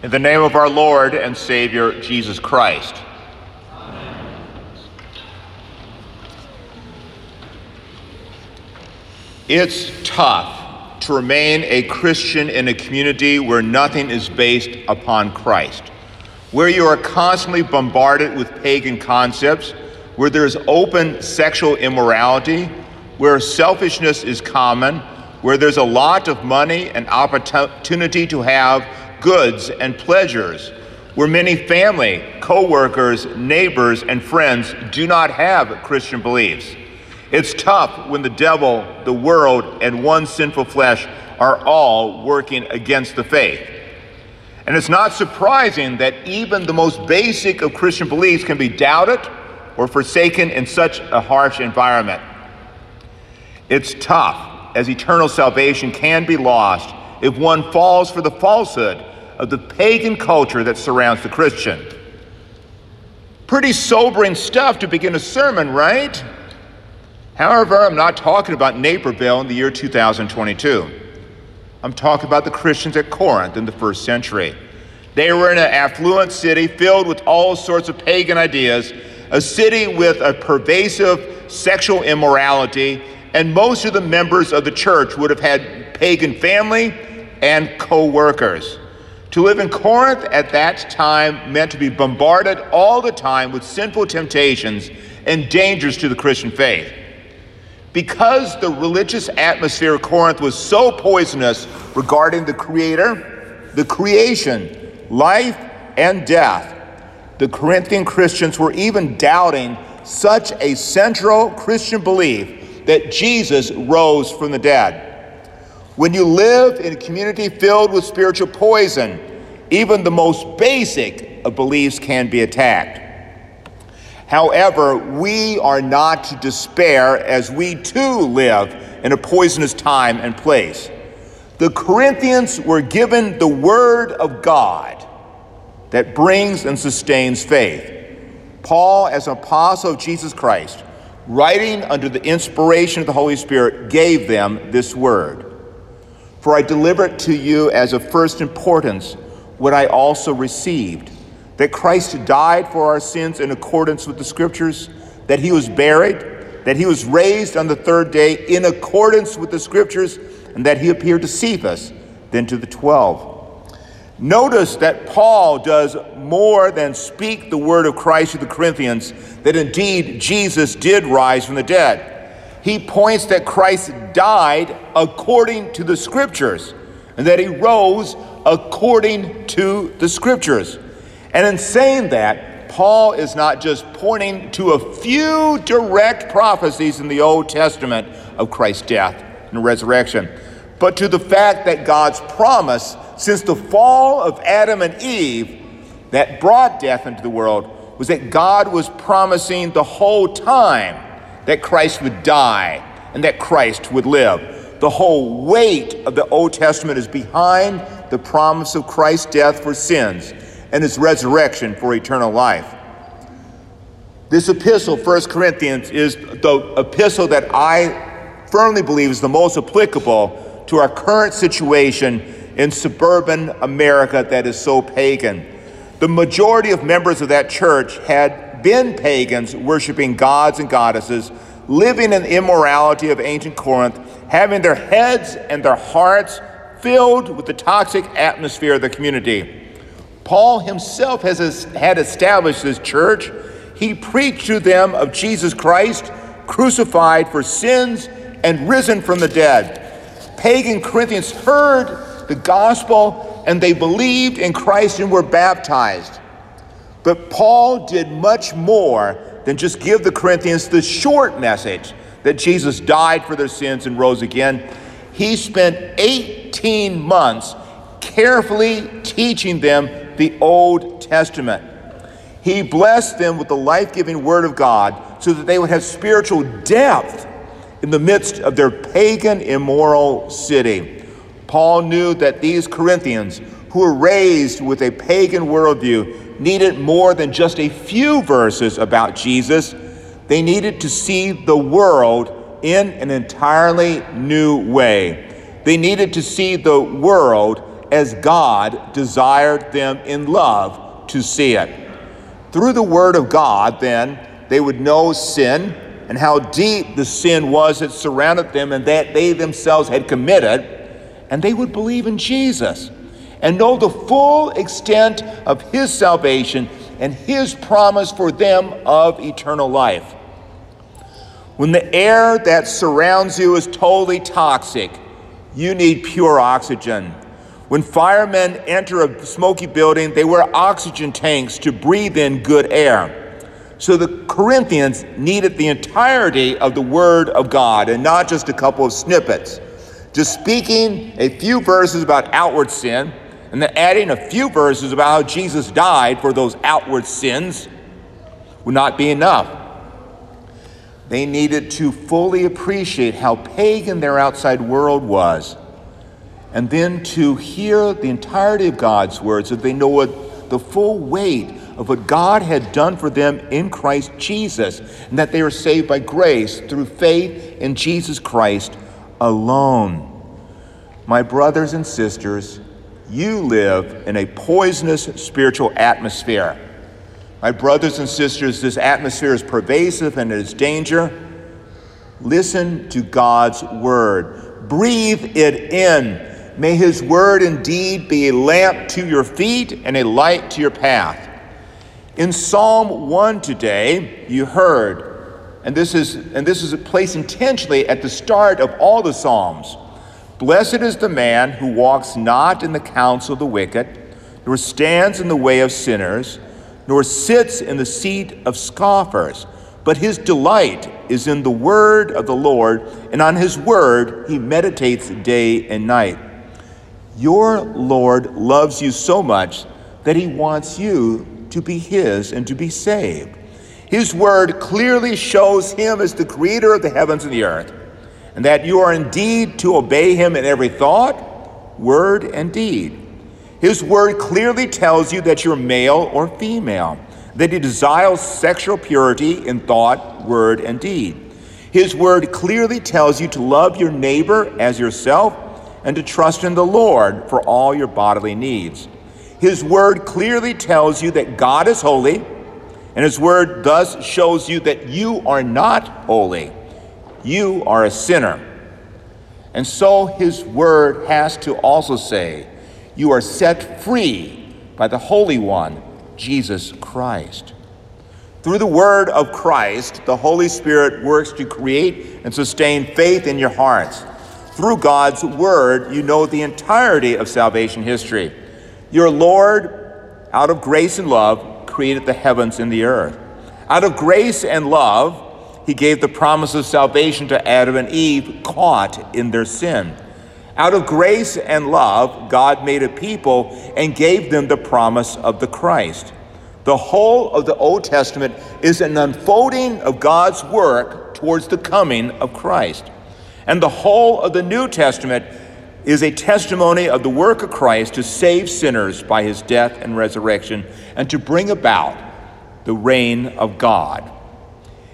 In the name of our Lord and Savior, Jesus Christ. It's tough to remain a Christian in a community where nothing is based upon Christ, where you are constantly bombarded with pagan concepts, where there is open sexual immorality, where selfishness is common, where there's a lot of money and opportunity to have goods and pleasures, where many family, co-workers, neighbors, and friends do not have Christian beliefs. It's tough when the devil, the world, and one sinful flesh are all working against the faith. And it's not surprising that even the most basic of Christian beliefs can be doubted or forsaken in such a harsh environment. It's tough as eternal salvation can be lost if one falls for the falsehood of the pagan culture that surrounds the Christian. Pretty sobering stuff to begin a sermon, right? However, I'm not talking about Naperville in the year 2022. I'm talking about the Christians at Corinth in the first century. They were in an affluent city filled with all sorts of pagan ideas, a city with a pervasive sexual immorality and most of the members of the church would have had pagan family and co workers. To live in Corinth at that time meant to be bombarded all the time with sinful temptations and dangers to the Christian faith. Because the religious atmosphere of Corinth was so poisonous regarding the Creator, the creation, life, and death, the Corinthian Christians were even doubting such a central Christian belief that Jesus rose from the dead. When you live in a community filled with spiritual poison, even the most basic of beliefs can be attacked. However, we are not to despair as we too live in a poisonous time and place. The Corinthians were given the Word of God that brings and sustains faith. Paul, as an apostle of Jesus Christ, writing under the inspiration of the Holy Spirit, gave them this word. For I deliver it to you as of first importance what I also received that Christ died for our sins in accordance with the Scriptures, that he was buried, that he was raised on the third day in accordance with the Scriptures, and that he appeared to Cephas, then to the twelve. Notice that Paul does more than speak the word of Christ to the Corinthians, that indeed Jesus did rise from the dead. He points that Christ died according to the scriptures and that he rose according to the scriptures. And in saying that, Paul is not just pointing to a few direct prophecies in the Old Testament of Christ's death and resurrection, but to the fact that God's promise since the fall of Adam and Eve that brought death into the world was that God was promising the whole time that Christ would die and that Christ would live. The whole weight of the Old Testament is behind the promise of Christ's death for sins and his resurrection for eternal life. This epistle, 1 Corinthians, is the epistle that I firmly believe is the most applicable to our current situation in suburban America that is so pagan. The majority of members of that church had been pagans worshiping gods and goddesses, living in the immorality of ancient Corinth, having their heads and their hearts filled with the toxic atmosphere of the community. Paul himself has had established this church. He preached to them of Jesus Christ, crucified for sins and risen from the dead. Pagan Corinthians heard the gospel and they believed in Christ and were baptized. But Paul did much more than just give the Corinthians the short message that Jesus died for their sins and rose again. He spent 18 months carefully teaching them the Old Testament. He blessed them with the life giving Word of God so that they would have spiritual depth in the midst of their pagan, immoral city. Paul knew that these Corinthians, who were raised with a pagan worldview, needed more than just a few verses about Jesus. They needed to see the world in an entirely new way. They needed to see the world as God desired them in love to see it. Through the Word of God, then, they would know sin and how deep the sin was that surrounded them and that they themselves had committed, and they would believe in Jesus and know the full extent of His salvation and His promise for them of eternal life. When the air that surrounds you is totally toxic, you need pure oxygen. When firemen enter a smoky building, they wear oxygen tanks to breathe in good air. So the Corinthians needed the entirety of the Word of God and not just a couple of snippets. Just speaking a few verses about outward sin and then adding a few verses about how Jesus died for those outward sins would not be enough. They needed to fully appreciate how pagan their outside world was, and then to hear the entirety of God's words so they know what the full weight of what God had done for them in Christ Jesus, and that they are saved by grace through faith in Jesus Christ alone. My brothers and sisters, you live in a poisonous spiritual atmosphere. My brothers and sisters, this atmosphere is pervasive and it is danger. Listen to God's word. Breathe it in. May his word indeed be a lamp to your feet and a light to your path. In Psalm 1 today, you heard, and this is and this is placed intentionally at the start of all the Psalms. Blessed is the man who walks not in the counsel of the wicked, nor stands in the way of sinners, nor sits in the seat of scoffers, but his delight is in the word of the Lord, and on his word he meditates day and night. Your Lord loves you so much that he wants you to be His and to be saved. His word clearly shows Him as the creator of the heavens and the earth, and that you are indeed to obey Him in every thought, word, and deed. His word clearly tells you that you're male or female, that He desires sexual purity in thought, word, and deed. His word clearly tells you to love your neighbor as yourself and to trust in the Lord for all your bodily needs. His word clearly tells you that God is holy, and His word thus shows you that you are not holy. You are a sinner. And so His word has to also say, You are set free by the Holy One, Jesus Christ. Through the word of Christ, the Holy Spirit works to create and sustain faith in your hearts. Through God's word, you know the entirety of salvation history. Your Lord, out of grace and love, created the heavens and the earth. Out of grace and love, he gave the promise of salvation to Adam and Eve caught in their sin. Out of grace and love, God made a people and gave them the promise of the Christ. The whole of the Old Testament is an unfolding of God's work towards the coming of Christ. And the whole of the New Testament is a testimony of the work of Christ to save sinners by his death and resurrection and to bring about the reign of God.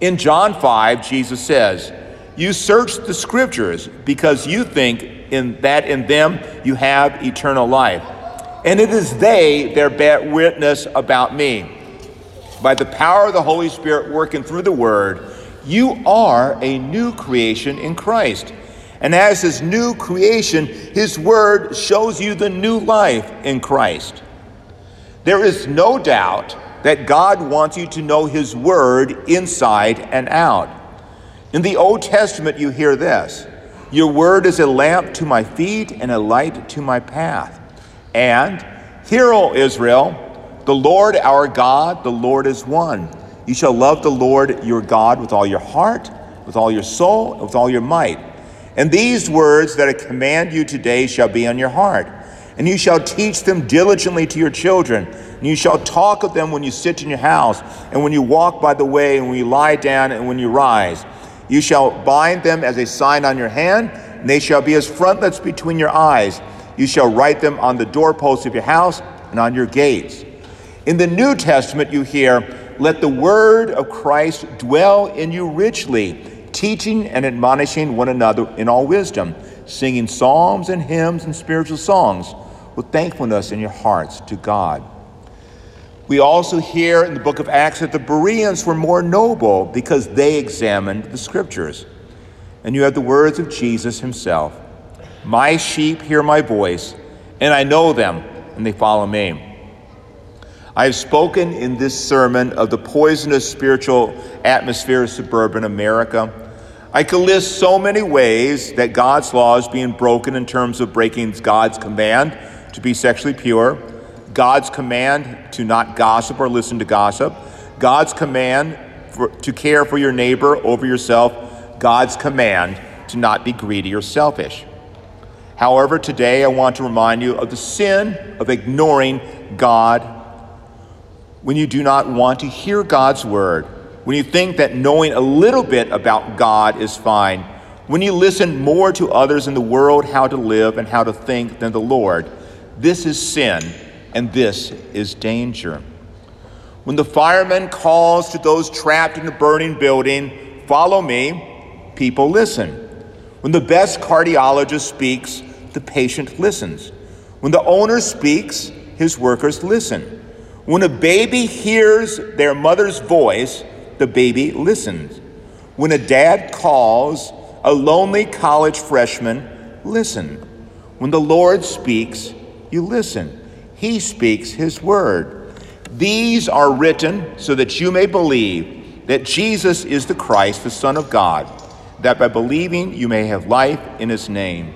In John 5, Jesus says, You search the scriptures because you think in that in them you have eternal life. And it is they that bear witness about me. By the power of the Holy Spirit working through the word, you are a new creation in Christ. And as his new creation, his word shows you the new life in Christ. There is no doubt that God wants you to know his word inside and out. In the Old Testament, you hear this Your word is a lamp to my feet and a light to my path. And, Hear, O Israel, the Lord our God, the Lord is one. You shall love the Lord your God with all your heart, with all your soul, with all your might. And these words that I command you today shall be on your heart. And you shall teach them diligently to your children. And you shall talk of them when you sit in your house, and when you walk by the way, and when you lie down, and when you rise. You shall bind them as a sign on your hand, and they shall be as frontlets between your eyes. You shall write them on the doorposts of your house and on your gates. In the New Testament, you hear, Let the word of Christ dwell in you richly teaching and admonishing one another in all wisdom, singing psalms and hymns and spiritual songs with thankfulness in your hearts to God. We also hear in the book of Acts that the Bereans were more noble because they examined the scriptures. And you have the words of Jesus himself My sheep hear my voice, and I know them, and they follow me. I have spoken in this sermon of the poisonous spiritual atmosphere of suburban America. I could list so many ways that God's law is being broken in terms of breaking God's command to be sexually pure God's command to not gossip or listen to gossip, God's command for, to care for your neighbor over yourself, God's command to not be greedy or selfish. However, today I want to remind you of the sin of ignoring God when you do not want to hear God's word, when you think that knowing a little bit about God is fine, when you listen more to others in the world how to live and how to think than the Lord. This is sin and this is danger. When the fireman calls to those trapped in the burning building, Follow me, people listen. When the best cardiologist speaks, the patient listens. When the owner speaks, his workers listen. When a baby hears their mother's voice, the baby listens. When a dad calls, a lonely college freshman listens. When the Lord speaks, you listen. He speaks His word. These are written so that you may believe that Jesus is the Christ, the Son of God, that by believing you may have life in His name.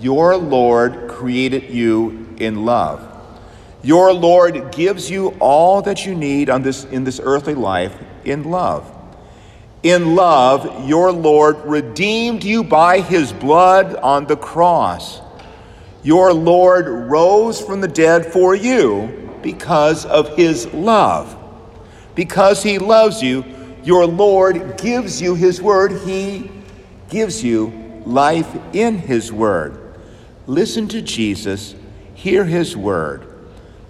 Your Lord created you in love. Your Lord gives you all that you need on this, in this earthly life in love. In love, your Lord redeemed you by his blood on the cross. Your Lord rose from the dead for you because of his love. Because he loves you, your Lord gives you his word. He gives you life in his word. Listen to Jesus, hear his word.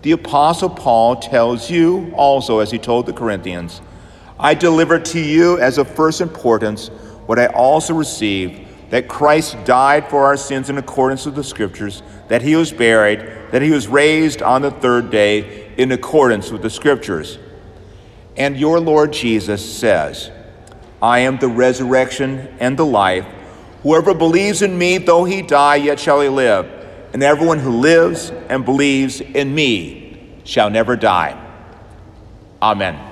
The Apostle Paul tells you also, as he told the Corinthians, I deliver to you as of first importance what I also received that Christ died for our sins in accordance with the Scriptures, that he was buried, that he was raised on the third day in accordance with the Scriptures. And your Lord Jesus says, I am the resurrection and the life. Whoever believes in me, though he die, yet shall he live. And everyone who lives and believes in me shall never die. Amen.